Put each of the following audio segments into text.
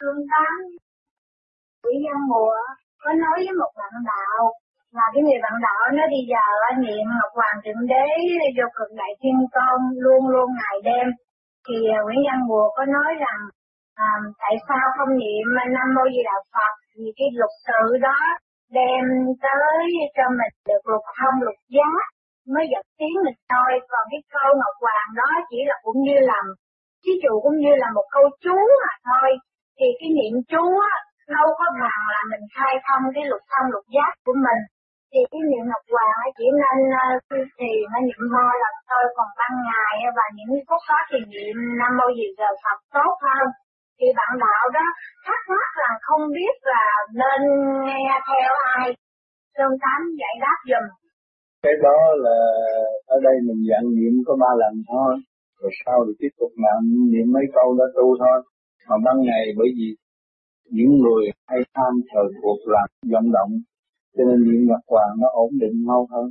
Phương Tám, Quỷ Văn Mùa có nói với một bạn đạo là cái người bạn đạo nó đi giờ niệm Ngọc Hoàng Thượng Đế vô cực đại thiên công luôn luôn ngày đêm. Thì à, Nguyễn Văn Mùa có nói rằng à, tại sao không niệm Nam Mô Di Đà Phật? Vì cái lục tự đó đem tới cho mình được lục thông lục giác mới dẫn tiếng mình thôi. Còn cái câu Ngọc Hoàng đó chỉ là cũng như là thí dụ cũng như là một câu chú mà thôi thì cái niệm chú á đâu có bằng là mình khai thông cái lục thông lục giác của mình. Thì cái niệm ngọc hoàng ấy chỉ nên ờ, uh, thì nó niệm mơ là thôi còn ban ngày và những phút đó thì niệm nam mô gì giờ phật tốt hơn. Thì bạn đạo đó thắc mắc là không biết là nên nghe theo ai. Sơn Tám giải đáp dùm cái đó là ở đây mình dặn niệm có ba lần thôi rồi sau thì tiếp tục làm niệm mấy câu đó tu thôi mà ban ngày bởi vì những người hay tham thời cuộc làm vận động cho nên niệm ngọc hoàng nó ổn định mau hơn.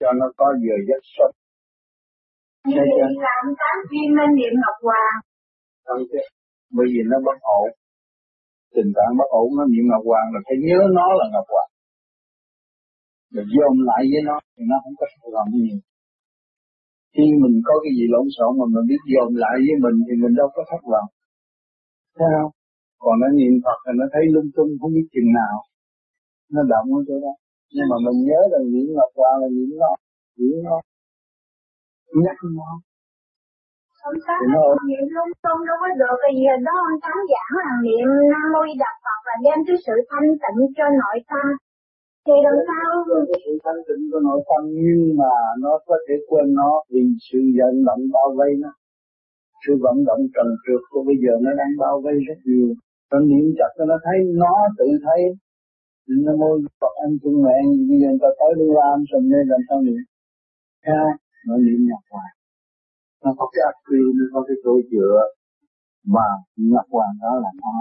Cho nó có giờ giấc sớm như vậy làm tám chuyên nên niệm ngọc hoàng không chứ. Bởi vì nó bất ổn. Tình trạng bất ổn nó niệm ngọc hoàng là phải nhớ nó là ngọc hoàng rồi dồn lại với nó thì nó không có thất vọng gì khi mình có cái gì lộn xộn mà mình biết dồn lại với mình thì mình đâu có thất vọng. Thấy không? Còn nó niệm Phật thì nó thấy lung tung không biết chừng nào. Nó động ở chỗ đó. Nhưng mà mình nhớ là niệm Ngọc Hoa là niệm nó niệm nó. Nhắc nó. Sao nó niệm lung tung đâu có được cái gì đó ông tám giảng là niệm nam mô đà phật là đem cái sự thanh tịnh cho nội tâm thì làm sao? Sự thanh tịnh của nội tâm, nhưng mà nó có thể quên nó vì sự vận động bao vây nó. Sự vận động trần trượt của bây giờ nó đang bao vây rất nhiều. Nó niệm chặt cho nó thấy, nó tự thấy. Nó mô Phật anh chung mẹ bây giờ người ta tới đi làm sầm nên làm sao niệm? Ha nó niệm nhập hoài nó có cái ác quy, nó có cái chỗ dựa. Mà nhập hoàng đó là nó.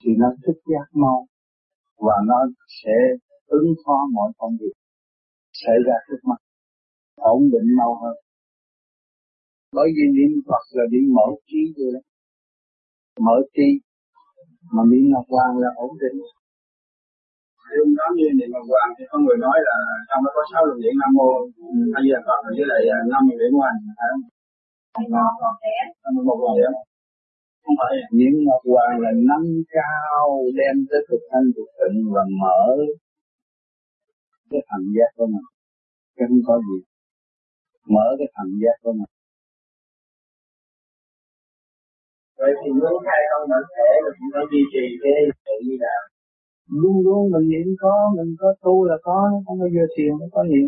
Thì nó thích giác mau. Và nó sẽ ứng phó mọi công việc xảy ra trước mắt ổn định mau hơn. Bởi vì niệm Phật là niệm mở trí vậy đó mở trí mà niệm Ngọc Hoàng là ổn định. Đúng đó như niệm Ngọc Hoàng thì có người nói là trong đó có sáu luồng điện Nam Mô hay là Phật với lại năm luồng điện anh phải không? Năm một luồng điện không phải. Niệm Ngọc Hoàng là nâng cao đem tới thực thanh thực tịnh và mở cái thành giác của mình chứ không có gì mở cái thành giác của mình Vậy thì muốn khai không bản thể là cũng phải duy trì cái sự như nào? Luôn luôn mình niệm có, mình có tu là có, không bao giờ thiền nó có niệm.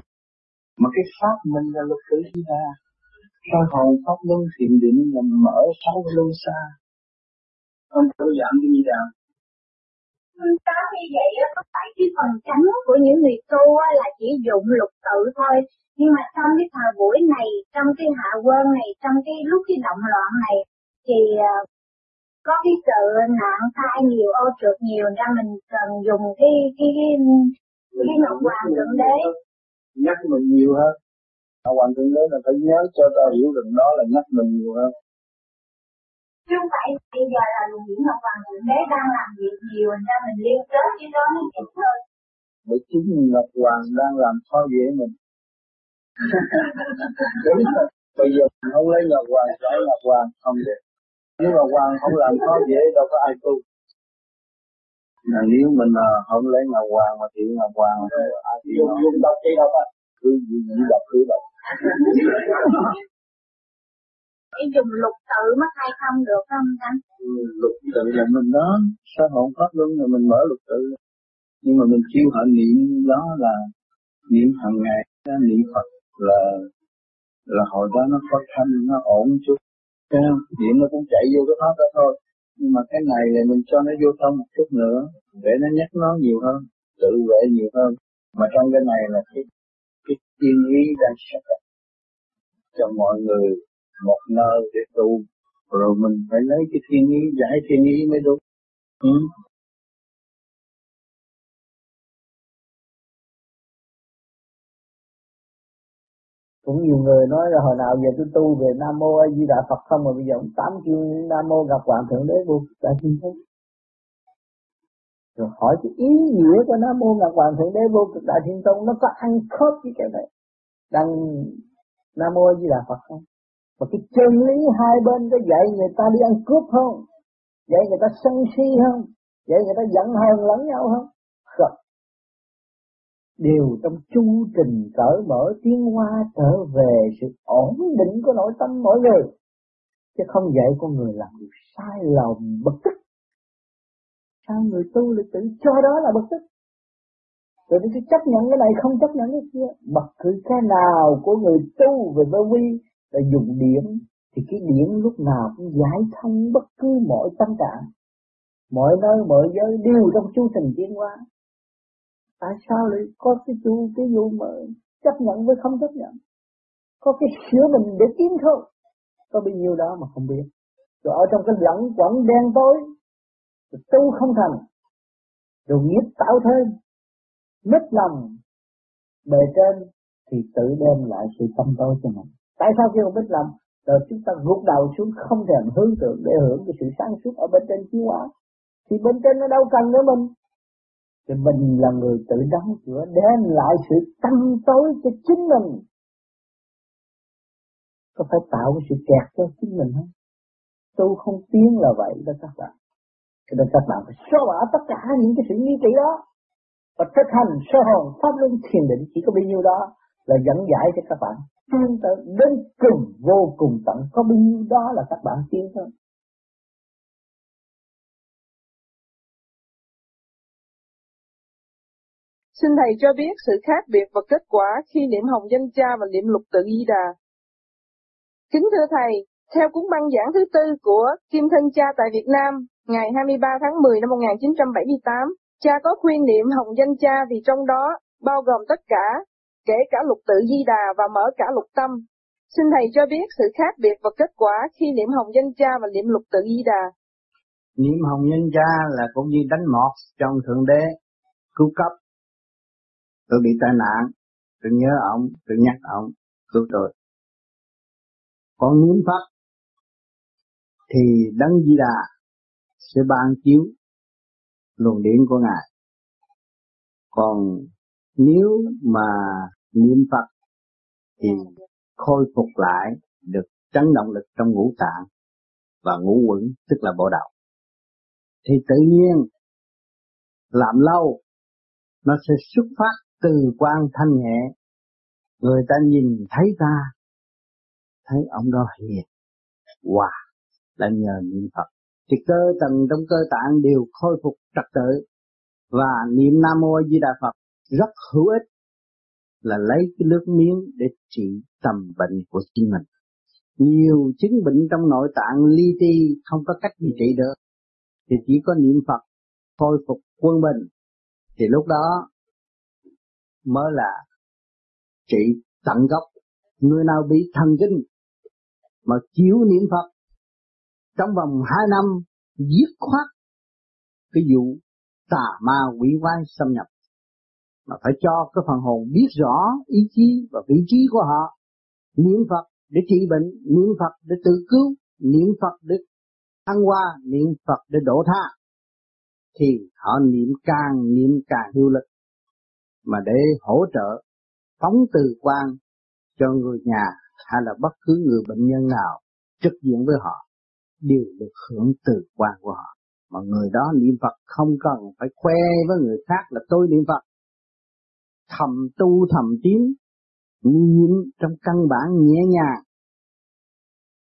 Mà cái pháp mình là luật tử chúng ta. Soi hồn pháp luân thiền định là mở sâu luân xa. Không có giảm cái gì nào. Có như vậy á, có phải cái phần tránh của những người tu là chỉ dụng lục tự thôi. Nhưng mà trong cái thời buổi này, trong cái hạ quân này, trong cái lúc cái động loạn này, thì uh, có cái sự nạn thai nhiều ô trượt nhiều ra mình cần dùng cái cái cái, cái ngọc hoàng thượng đế. nhắc mình nhiều hơn. Ngọc hoàng thượng đế là phải nhớ cho ta hiểu được đó là nhắc mình nhiều hơn chứ không phải bây giờ là điển ngọc hoàng thượng đế đang làm việc nhiều ra mình liên kết với đó nó kịp thôi bởi chính ngọc hoàng đang làm khó dễ mình. Đúng rồi. Bây giờ mình không lấy ngọc hoàng lấy ngọc hoàng không được. Nếu mà hoàng không làm khó dễ đâu có ai tu. Mà nếu mình uh, không lấy ngọc hoàng mà thiện ngọc hoàng mà ai dùng dùng độc đi đâu á cứ gì độc cứ độc cái dùng lục tự mới khai thông được không anh? Ừ, lục tự là mình đó, sao hồn pháp luôn là mình mở lục tự. Nhưng mà mình chiêu họ niệm đó là niệm hàng ngày, niệm Phật là là hồi đó nó phát thanh, nó ổn chút. Thấy không? Nó cũng chạy vô cái pháp đó thôi. Nhưng mà cái này là mình cho nó vô thông một chút nữa, để nó nhắc nó nhiều hơn, tự vệ nhiều hơn. Mà trong cái này là cái cái tiên ý đang sắp đặt cho mọi người một nơi để tu. Rồi mình phải lấy cái thiên ý giải thiên ý mới đúng. Ừ. cũng nhiều người nói là hồi nào giờ tôi tu về nam mô a di đà phật không, mà bây giờ ông tám kêu nam mô gặp hoàng thượng đế vô đại thiên thông rồi hỏi cái ý nghĩa của nam mô ngọc hoàng thượng đế vô cực đại thiên tông nó có ăn khớp với cái này. Đang nam mô a di đà phật không? Và cái chân lý hai bên có dạy người ta đi ăn cướp không? Dạy người ta sân si không? Dạy người ta giận hờn lẫn nhau không? Không. Đều trong chu trình cởi mở, tiến hóa trở về sự ổn định của nội tâm mỗi người. Chứ không dạy con người làm điều sai lầm bất tức. Sao người tu lại tự cho đó là bất tức? Rồi cứ chấp nhận cái này không chấp nhận cái kia. Bất cứ cái nào của người tu về vô vi là dùng điểm, thì cái điểm lúc nào cũng giải thông bất cứ mọi tâm trạng. Mọi nơi, mọi giới đều trong chu trình tiến hóa. Tại sao lại có cái chu, cái vụ mà chấp nhận với không chấp nhận? Có cái sửa mình để tiến không có bao nhiêu đó mà không biết. Rồi ở trong cái lẫn quẩn đen tối rồi tu không thành. Rồi nghiệp tạo thêm. Mất lòng bề trên, thì tự đem lại sự tâm tối cho mình tại sao kêu biết làm? rồi chúng ta gục đầu xuống không thèm hướng tượng để hưởng cái sự sáng suốt ở bên trên chiếu hóa? Thì bên trên nó đâu cần nữa mình. Thì mình là người tự đóng cửa, đem lại sự tăng tối cho chính mình. Có phải tạo cái sự kẹt cho chính mình không? Tu không tiến là vậy đó các bạn. Cho nên các bạn phải xóa bỏ tất cả những cái sự nghi kỵ đó. Và thực hành sơ hồn pháp luân thiền định chỉ có bao nhiêu đó là dẫn giải cho các bạn tiến tới đến cùng vô cùng tận có bao nhiêu đó là các bạn tiến thôi Xin Thầy cho biết sự khác biệt và kết quả khi niệm hồng danh cha và niệm lục tự di đà. Kính thưa Thầy, theo cuốn băng giảng thứ tư của Kim Thân Cha tại Việt Nam, ngày 23 tháng 10 năm 1978, cha có khuyên niệm hồng danh cha vì trong đó bao gồm tất cả, kể cả lục tự di đà và mở cả lục tâm. Xin Thầy cho biết sự khác biệt và kết quả khi niệm hồng danh cha và niệm lục tự di đà. Niệm hồng danh cha là cũng như đánh mọt trong Thượng Đế, cứu cấp. Tôi bị tai nạn, tôi nhớ ông, tôi nhắc ông, cứu tôi. Còn niệm Phật thì đấng di đà sẽ ban chiếu luồng điển của ngài còn nếu mà niệm phật thì khôi phục lại được chấn động lực trong ngũ tạng và ngũ quẩn, tức là bộ đầu thì tự nhiên, làm lâu, nó sẽ xuất phát từ quan thanh nhẹ. Người ta nhìn thấy ta, thấy ông đó hiền. Hòa wow, là nhờ niệm Phật. Thì cơ tầng trong cơ tạng đều khôi phục trật tự. Và niệm Nam Mô Di Đà Phật rất hữu ích là lấy cái nước miếng để trị tầm bệnh của chính mình. Nhiều chứng bệnh trong nội tạng li ti không có cách gì trị được, thì chỉ có niệm Phật khôi phục quân bình thì lúc đó mới là trị tận gốc. Người nào bị thần kinh mà chiếu niệm Phật, trong vòng hai năm giết khoát cái vụ tà ma quỷ quái xâm nhập mà phải cho cái phần hồn biết rõ ý chí và vị trí của họ niệm Phật để trị bệnh, niệm Phật để tự cứu, niệm Phật để thăng hoa, niệm Phật để độ tha thì họ niệm càng niệm càng hiệu lực mà để hỗ trợ, phóng từ quan cho người nhà hay là bất cứ người bệnh nhân nào trực diện với họ, đều được hưởng từ quan của họ. Mà người đó niệm Phật không cần phải khoe với người khác là tôi niệm Phật. Thầm tu thầm tiến, niệm trong căn bản nhẹ nhàng.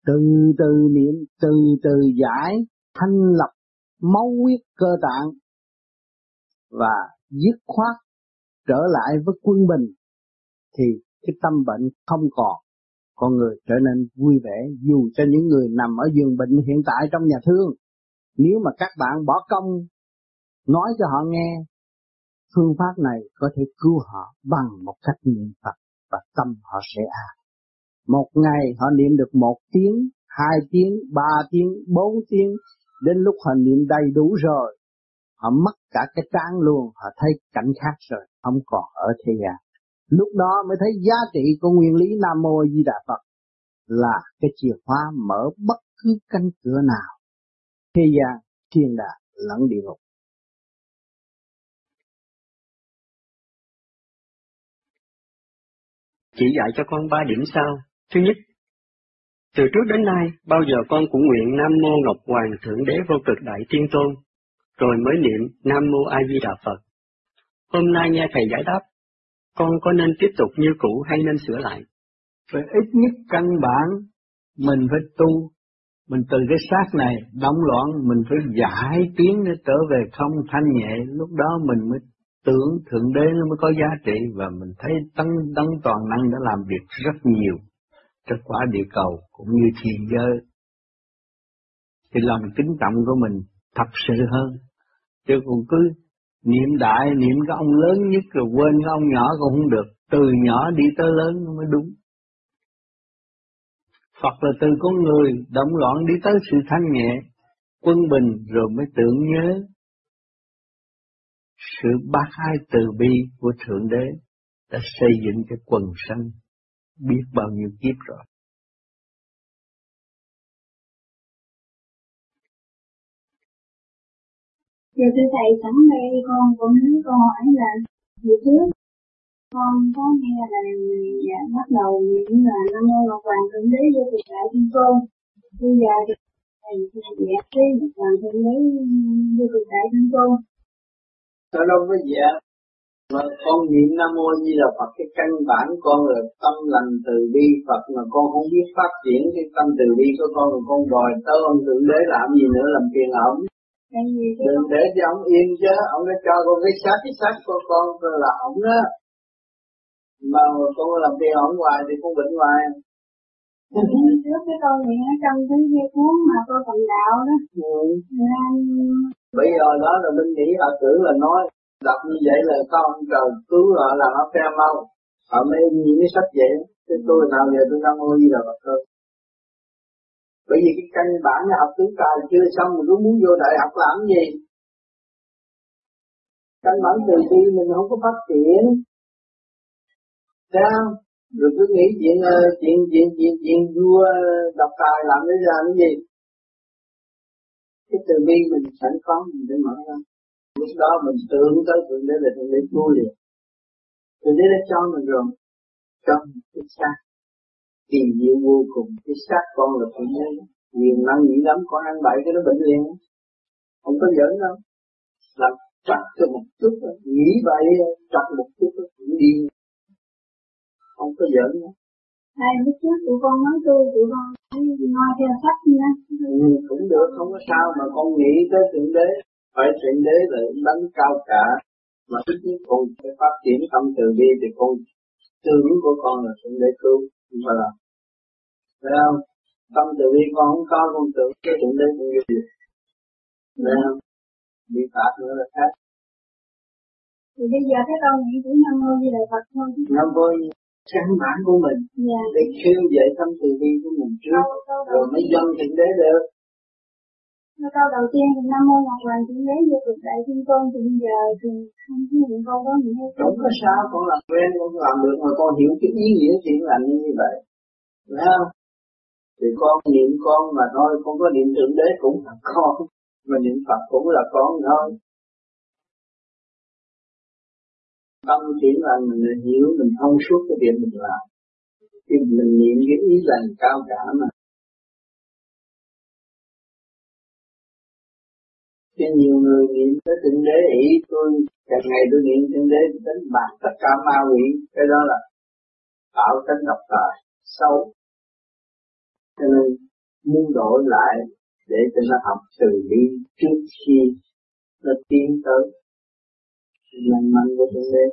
Từ từ niệm, từ từ giải, thanh lập máu huyết cơ tạng và dứt khoát trở lại với quân bình thì cái tâm bệnh không còn con người trở nên vui vẻ dù cho những người nằm ở giường bệnh hiện tại trong nhà thương. Nếu mà các bạn bỏ công nói cho họ nghe phương pháp này có thể cứu họ bằng một cách niệm Phật và tâm họ sẽ an. Một ngày họ niệm được một tiếng, hai tiếng, ba tiếng, bốn tiếng, đến lúc họ niệm đầy đủ rồi, họ mất cả cái trang luôn, họ thấy cảnh khác rồi, không còn ở thế gian. Lúc đó mới thấy giá trị của nguyên lý Nam Mô Di Đà Phật là cái chìa khóa mở bất cứ cánh cửa nào thế gian, thiên đà lẫn địa ngục. Chỉ dạy cho con ba điểm sau. Thứ nhất, từ trước đến nay, bao giờ con cũng nguyện Nam Mô Ngọc Hoàng Thượng Đế Vô Cực Đại Thiên Tôn, rồi mới niệm Nam Mô A Di Đà Phật. Hôm nay nghe Thầy giải đáp, con có nên tiếp tục như cũ hay nên sửa lại? Phải ít nhất căn bản, mình phải tu, mình từ cái xác này động loạn, mình phải giải tiến để trở về không thanh nhẹ, lúc đó mình mới tưởng Thượng Đế nó mới có giá trị và mình thấy tấn Tấn toàn năng đã làm việc rất nhiều cho quả địa cầu cũng như thiên giới. Thì lòng kính trọng của mình thật sự hơn. Chứ còn cứ niệm đại, niệm cái ông lớn nhất rồi quên cái ông nhỏ cũng không được. Từ nhỏ đi tới lớn mới đúng. Phật là từ con người động loạn đi tới sự thanh nhẹ, quân bình rồi mới tưởng nhớ sự bác ái từ bi của Thượng Đế đã xây dựng cái quần sanh biết bao nhiêu kiếp rồi. Dạ thưa thầy sẵn đây con cũng muốn câu hỏi là hồi trước con có nghe là dạ, bắt đầu những là năm mô ngọc hoàng thượng đế vô cực đại thiên tôn bây giờ thì thầy giải cái ngọc hoàng thượng đế vô cực đại thiên tôn nó đâu có dẹp mà con niệm nam mô di là phật cái căn bản con là tâm lành từ bi phật mà con không biết phát triển cái tâm từ bi của con rồi con đòi tới ông thượng đế làm gì nữa làm phiền ổng. Đừng để cho ông yên chứ ông đã cho con cái xác cái xác của con là ổng đó. Mà con làm phiền ổng hoài thì con bệnh hoài. Trước cái câu này ở trong cái dây cuốn mà tôi cầm đạo đó. Ừ. nên bây giờ đó là bên nghĩ họ tưởng là nói, đọc như vậy là con trời cứu họ là nó phe mau họ mới nhìn cái sách vậy, chứ tôi nào giờ tôi đang ngồi gì là Phật thôi. Bởi vì cái căn bản là học tướng tài chưa xong mình cứ muốn vô đại học làm gì? Căn bản từ bi mình không có phát triển. Sao? Rồi cứ nghĩ chuyện ờ, chuyện chuyện chuyện chuyện vua đọc tài làm cái ra cái gì? Cái từ bi mình sẵn có, mình để mở ra. Lúc đó mình tưởng tới thượng đế là thượng đế vô liền. Thượng đế đã cho mình rồi. Cho mình cái xác, kỳ diệu vô cùng. Cái xác con là thượng đế. Nhiều năng nghĩ lắm con ăn bậy cái nó bệnh liền. Không có giỡn đâu. Làm chặt cho một chút nghĩ bậy, chặt một chút cũng đi không có giỡn nữa Hai lúc trước tụi con nói tôi, tụi con nói theo sách nha. Ừ, cũng được, không có sao mà con nghĩ tới thượng đế, phải thượng đế là đánh cao cả, mà ít nhất con phải phát triển tâm từ bi thì con tưởng của con là thượng đế cứu, không phải là. Thấy không? Tâm từ bi con không có, con tưởng cái thượng đế cũng như vậy. Thấy không? Bị phạt nữa là khác. Thì bây giờ cái con nghĩ chỉ năm mô như là Phật thôi. Năm mô căn bản của mình. Dạ. để khiêu dậy tâm từ bi của mình trước. Câu, câu rồi mới dâng thượng đế được. Câu đầu tiên thì nam mô ngọc hoàng thượng đế vô cực đại thiên tôn bây giờ thì không có những câu đó nữa. Không có sao con làm quen con làm được mà con hiểu cái ý nghĩa chuyện lành như vậy. Phải không? Thì con niệm con mà thôi con có niệm thượng đế cũng là con mà niệm phật cũng là con thôi tâm chuyển là mình hiểu, mình thông suốt cái việc mình làm. Khi mình niệm cái ý lành cao cả mà. Chứ nhiều người niệm tới thượng đế, ý tôi, càng ngày tôi niệm thượng đế đến bạc tất cả ma quỷ. Cái đó là tạo tánh độc tài, xấu. Cho nên muốn đổi lại để cho nó học từ bi trước khi nó tiến tới lành mạnh của thượng đế.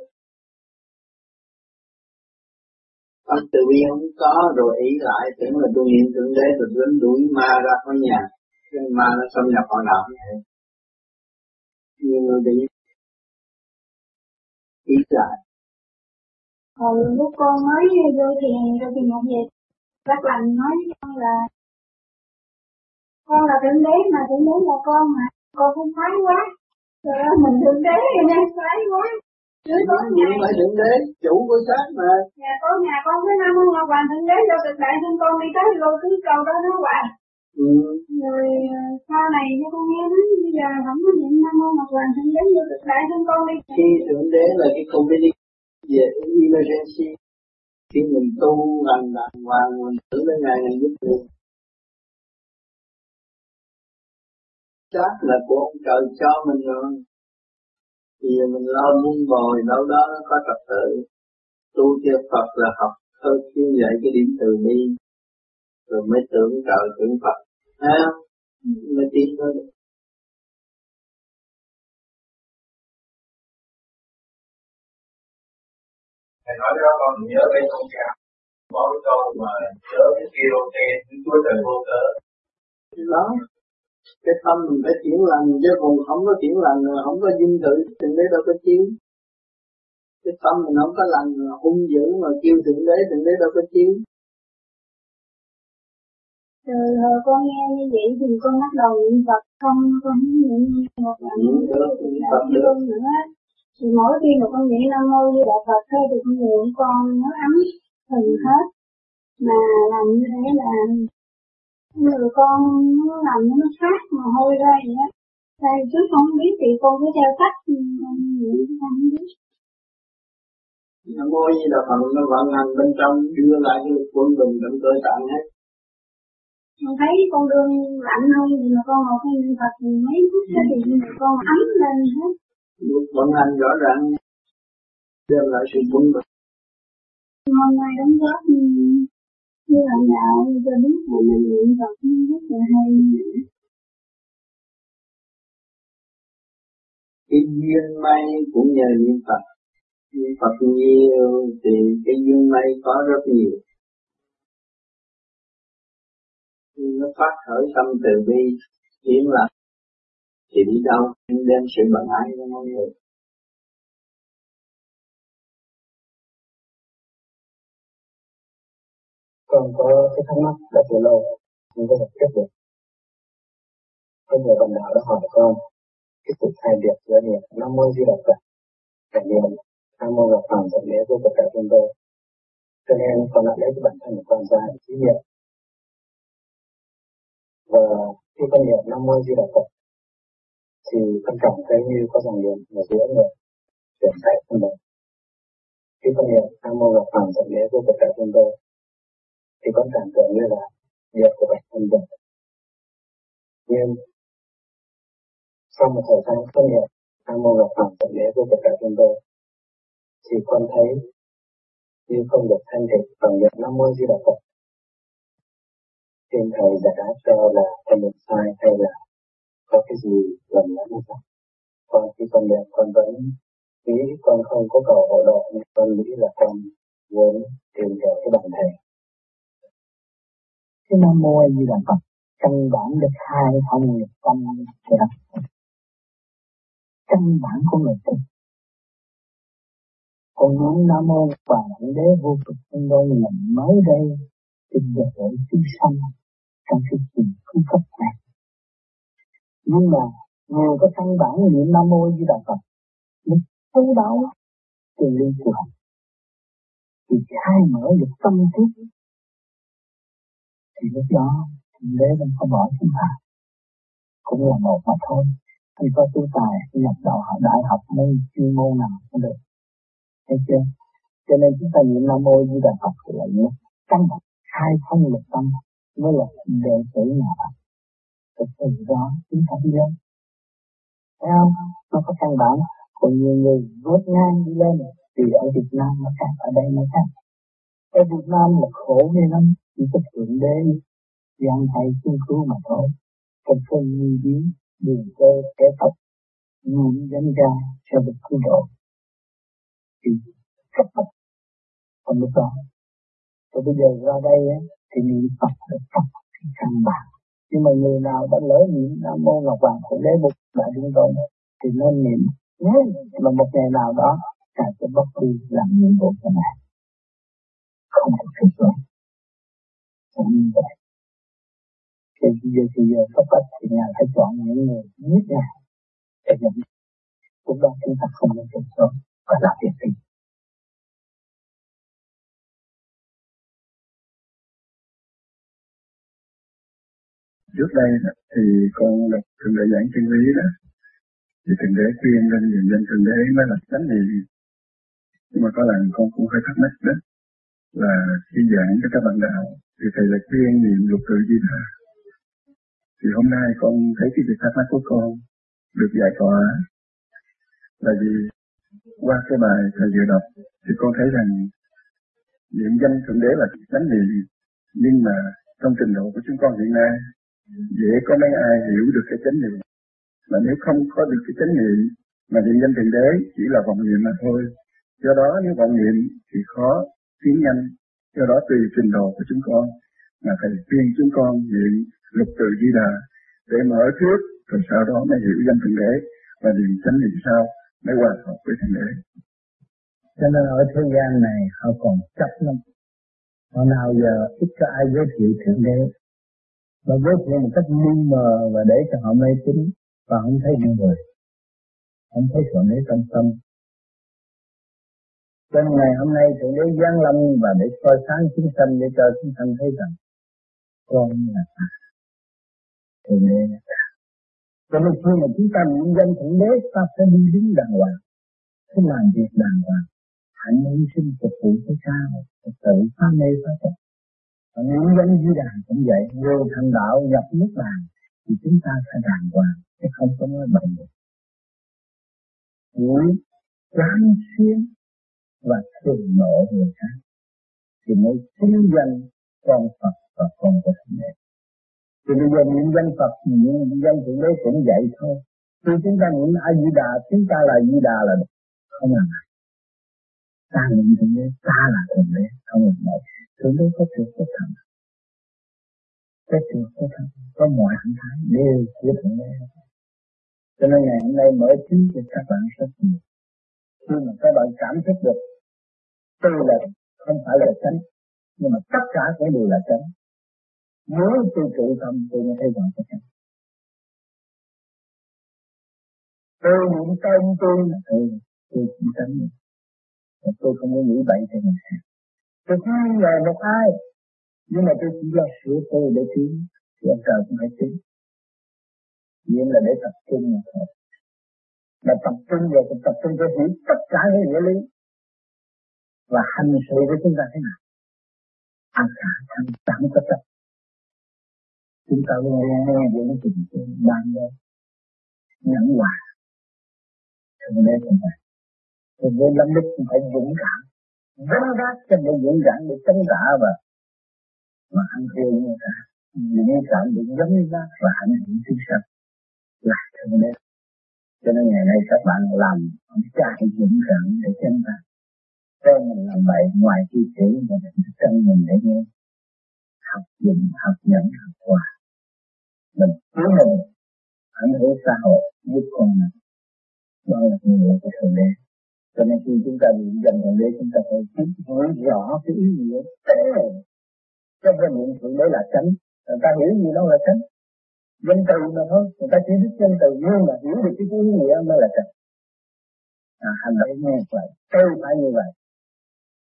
Tâm tự nhiên không có, rồi ý lại tưởng là tôi niệm thượng đế rồi đánh đuổi ma ra khỏi nhà. Nhưng ma nó xâm nhập vào đạo như vậy nhiều người bị ý lại. Hồi lúc con mới vô thiền rồi thì một về bác lành nói với con là con là thượng đế mà, thượng đế là con mà, con không thái quá rồi mình thượng đế nên thái quá Dưới có nhà phải thượng đế, chủ của xác mà. Nhà có nhà con với Nam Mô Ngọc Hoàng Thượng Đế cho cực đại thân con đi tới lô cứ cầu đó nó hoài. Ừ. Rồi ờ, sau này cho con nghe nói bây giờ không có niệm Nam Mô Ngọc Hoàng Thượng Đế cho cực đại thân con đi. Khi Thượng Đế là cái community về emergency khi mình tu hành đàng hoàng mình tưởng đến ngày ngày giúp mình chắc là của ông trời cho mình rồi. Thì mình lo muôn bồi đâu đó nó có trật tự. Tu theo Phật là học thôi chuyên dạy cái điểm từ bi. Rồi mới tưởng trời tưởng Phật. Ha mới tiến tới thầy nói đó con nhớ cái câu có cái câu mà nhớ cái kêu tên chúa trời vô cớ. Đó cái tâm mình phải chuyển lành chứ còn không có chuyển lành không có dinh thự thượng đế đâu có chiếu. Cái tâm mình không có lành hung dữ mà kêu thượng đế thượng đế đâu có chiếu. Rồi hồi con nghe như vậy thì con bắt đầu niệm Phật không con niệm một lần nữa Phật được. nữa. Thì mỗi khi mà con niệm nam mô như đại Phật thôi thì con niệm con nó ấm thần hết. Mà làm như thế là người con nó làm nó phát mà hôi ra vậy á. Tại trước không biết thì con cứ theo cách niệm không biết. Nam mô Di Đà Phật nó vận hành bên trong đưa lại cái quân bình trong cơ tạng hết. Con thấy con đường lạnh hơn thì mà con ngồi cái Phật mấy phút thì con ấm lên hết. Vận hành rõ ràng đem lại sự quân bình. Hôm nay góp như là đạo cho biết là mình niệm Phật rất là hay cái duyên may cũng nhờ niệm Phật. Niệm Phật nhiều thì cái duyên may có rất nhiều. Nó phát khởi tâm từ bi hiến là thì đi đâu đem sự bằng ái cho mọi người. Con có cái thắc mắc đã từ lâu nhưng có thể kết được. Có người bạn đạo đã hỏi con cái sự thay biệt giữa niệm nam mô di đà phật và niệm nam mô ngọc hoàng dẫn đế vô cực đại chúng tôi. Cho nên con đã lấy cái bản thân của con ra để thí nghiệm. Và khi con niệm nam mô di đà phật thì con cảm thấy như có dòng điện ở giữa người chuyển chạy trong mình. Khi con niệm Nam Mô Ngọc Hoàng dẫn Đế vô cực đại chúng tôi, thì con cảm tưởng như là việc của bản thân mình. Nhưng sau một thời gian không niệm tham Mô Ngọc Hoàng tận Đế vô tất cả chúng tôi, thì con thấy như không được thanh tịnh bằng việc năm mươi Di Đà Phật. Xin thầy giải đáp cho là con được sai hay là có cái gì lầm lẫn hay không con khi con đẹp con vẫn nghĩ con không có cầu hộ độ nhưng con nghĩ là con muốn tìm hiểu cái bản thể cái nam mô a di đà phật. Căn bản được hai thông nghiệp tâm của đó căn bản của người tu. Còn nói nam mô và đế vô cực trong đôi là mới đây tìm độ để chúng sanh trong cái trình cung cấp này. Nhưng mà người có căn bản niệm nam mô di đà phật nhưng thấu đáo từ ly của thì khai mở được tâm thức thì lúc đó thượng đế không bỏ chúng ta cũng là một mà thôi. Khi có tu tài nhập đạo học đại học môn chuyên môn nào cũng được. Thấy chưa? Cho nên chúng ta niệm nam mô di đà phật là những căn khai thông lực tâm mới là đệ tử nhà Phật. Từ từ đó, chúng ta đi lên. Thấy không? Nó có căn bản. Còn nhiều người vớt ngang đi lên thì ở Việt Nam nó khác, ở đây nó khác. Ở Việt Nam là khổ ghê lắm chỉ có thượng đế gian thầy chung cứu mà thôi. Trong cơn nguy biến đường cơ kẻ tập nguồn dẫn ra cho được cứu độ. Thì cấp bách còn lúc đó rồi bây giờ ra đây ấy, thì niệm Phật là Phật cái căn bản. Nhưng mà người nào đã lỡ niệm nam mô ngọc hoàng Khổ đế bục đại chúng tôi thì nên niệm. Nhớ mà một ngày nào đó ngài sẽ bất đi làm nhiệm vụ của ngài. Không có kết luận cũng như vậy thì giờ thì giờ cấp bách thì ngài phải chọn những người biết ngài để nhận lúc đó chúng ta không nên chọn sớm và làm việc gì trước đây thì con đọc thượng đế giảng chân lý đó. Thì thượng đế khuyên lên nhìn lên thượng đế mới là tránh niệm nhưng mà có lần con cũng hơi thắc mắc đó, là khi giảng cho các bạn đạo thì thầy là chuyên niệm lục tự di đà. Thì hôm nay con thấy cái việc thắc mắc của con được giải tỏa. Là vì qua cái bài thầy vừa đọc thì con thấy rằng niệm danh thượng đế là chánh niệm, nhưng mà trong trình độ của chúng con hiện nay, dễ có mấy ai hiểu được cái chánh niệm. Mà nếu không có được cái chánh niệm, mà niệm danh thượng đế chỉ là vọng niệm mà thôi. Do đó nếu vọng niệm thì khó tiến nhanh do đó tùy trình độ của chúng con, mà thầy khuyên chúng con niệm lục từ di đà để mở trước rồi sau đó mới hiểu danh thượng đế và niệm chánh niệm sau mới hòa hợp với thượng đế. Cho nên ở thế gian này họ còn chấp lắm. Họ nào giờ ít có ai giới thiệu thượng đế. Và giới thiệu một cách mù mờ và để cho họ mê tín, và không thấy những người. Không thấy thượng đế trong tâm trong ngày hôm nay thượng đế giáng lâm và để soi sáng chúng sanh để cho chúng sanh thấy rằng con là ta. Thượng đế là ta cho nên khi mà chúng ta niệm danh thượng đế, ta sẽ đi đứng đàng hoàng, sẽ làm việc đàng hoàng. Hạnh hy sinh phục vụ cho cha tự phá mê phá Phật. và niệm danh di đàn cũng vậy, vô thành đạo nhập nước bàn thì chúng ta sẽ đàng hoàng, chứ không có nói bệnh được chỉ xuyên và thường nộ người khác thì mới chứng danh con Phật và con của Thánh Đế. Thì bây giờ niệm danh Phật, niệm danh Thượng Đế cũng vậy thôi. Khi chúng ta niệm A Di Đà, chúng ta là Di Đà là được. Không là này. Ta niệm Thượng Đế, ta là Thượng Đế, không là này. Thượng Đế có trường có thần. Có trường có thần, có mọi hình thái đều của Thượng Đế. Cho nên ngày hôm nay mở trí cho các bạn rất nhiều. Khi mà các bạn cảm thức được tôi là không phải là chánh nhưng mà tất cả cũng đều là chánh nếu tôi trụ tâm tôi mới thấy rằng tất cả tôi niệm tâm tôi là ừ, tôi chỉ chánh tôi không có nghĩ bậy thì mình khác tôi không nghi ngờ một ai nhưng mà tôi chỉ là sửa tôi để tiến thì ông trời cũng phải tiến. Chuyện là để tập trung mà thôi. Mà tập trung rồi cũng tập trung cho hiểu tất cả những nghĩa lý và hành sự với chúng ta thế nào? Ăn cả thân chẳng có chấp chúng ta luôn luôn nghe những tình thương ban đêm nhẫn hòa. Thượng đế cũng vậy thì với lâm đức cũng phải dũng cảm. Vân vác cho để dũng cảm để chống trả và, mà ăn thua người ta. Dũng cảm để giống vác và ảnh hưởng chúng sanh là thượng đế cho nên ngày nay các bạn làm ông cha dũng cảm để chân ta cho mình làm vậy ngoài chi chữ mà thức tâm mình để nghe. Học dụng học nhận học hòa mình cứu mình ảnh hưởng xã hội giúp con mình. Đó là nhiệm vụ của thượng đế. Cho nên khi chúng ta niệm dần thượng đế chúng ta phải hiểu rõ cái ý nghĩa tế cho cái niệm thượng đế là tránh người ta hiểu gì đó là tránh Dân từ mà thôi người ta chỉ biết dân từ nhưng mà hiểu được cái ý nghĩa mới là tránh à, hành động như vậy tôi phải như vậy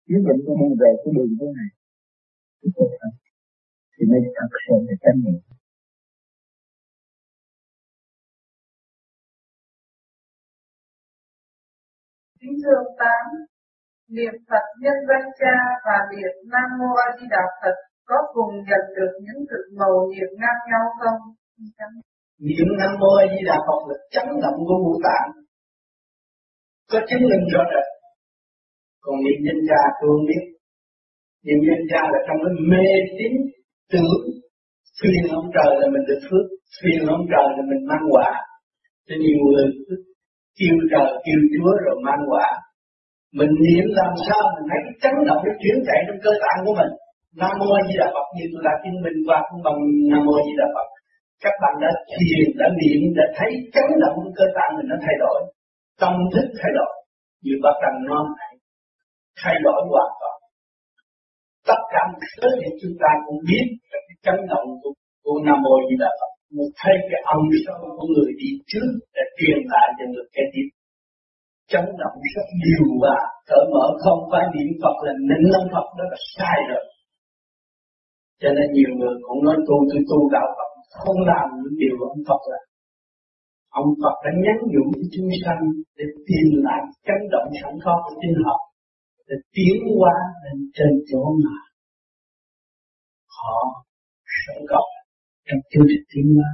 quyết định tôi đi về cái đường thế này thì tôi thật thì mới thật sự là chánh niệm Kính thưa ông Tám, niệm Phật nhân danh cha và niệm Nam Mô A Di Đà Phật có cùng nhận được những thực màu niệm ngang nhau không? Niệm Nam Mô A Di Đà Phật là chấn động của ngũ tạng, có chứng minh rõ rệt còn niệm danh cha tôi không biết. Niệm danh cha là trong cái mê tín tưởng. Phiền ông trời là mình được phước phiền ông trời là mình mang quả. Cho nhiều người kêu trời, kêu chúa rồi mang quả. Mình niệm làm sao mình thấy cái chấn động nó chuyển chạy trong cơ tạng của mình. Nam mô a di đà phật, như tôi đã chứng minh qua cũng bằng nam mô a di đà phật. Các bạn đã thiền đã niệm, đã thấy chấn động trong cơ tạng mình nó thay đổi. Tâm thức thay đổi. Như bác trần non này thay đổi hoàn toàn. Tất cả mọi thứ thì chúng ta cũng biết là cái chấn động của, của Nam Mô Di Đà Phật một thấy cái âm sâu của người đi trước để truyền lại cho người kế tiếp. Chấn động rất điều và cởi mở không phải niệm Phật là nên lâm Phật đó là sai rồi. Cho nên nhiều người cũng nói tu tu tu đạo Phật không làm những điều ông Phật làm ông Phật đã nhắn nhủ cho chúng sanh để tìm lại chấn động sẵn có của chính họ để tiến hóa lên trên chỗ mà họ sống có trong chương trình tiến hóa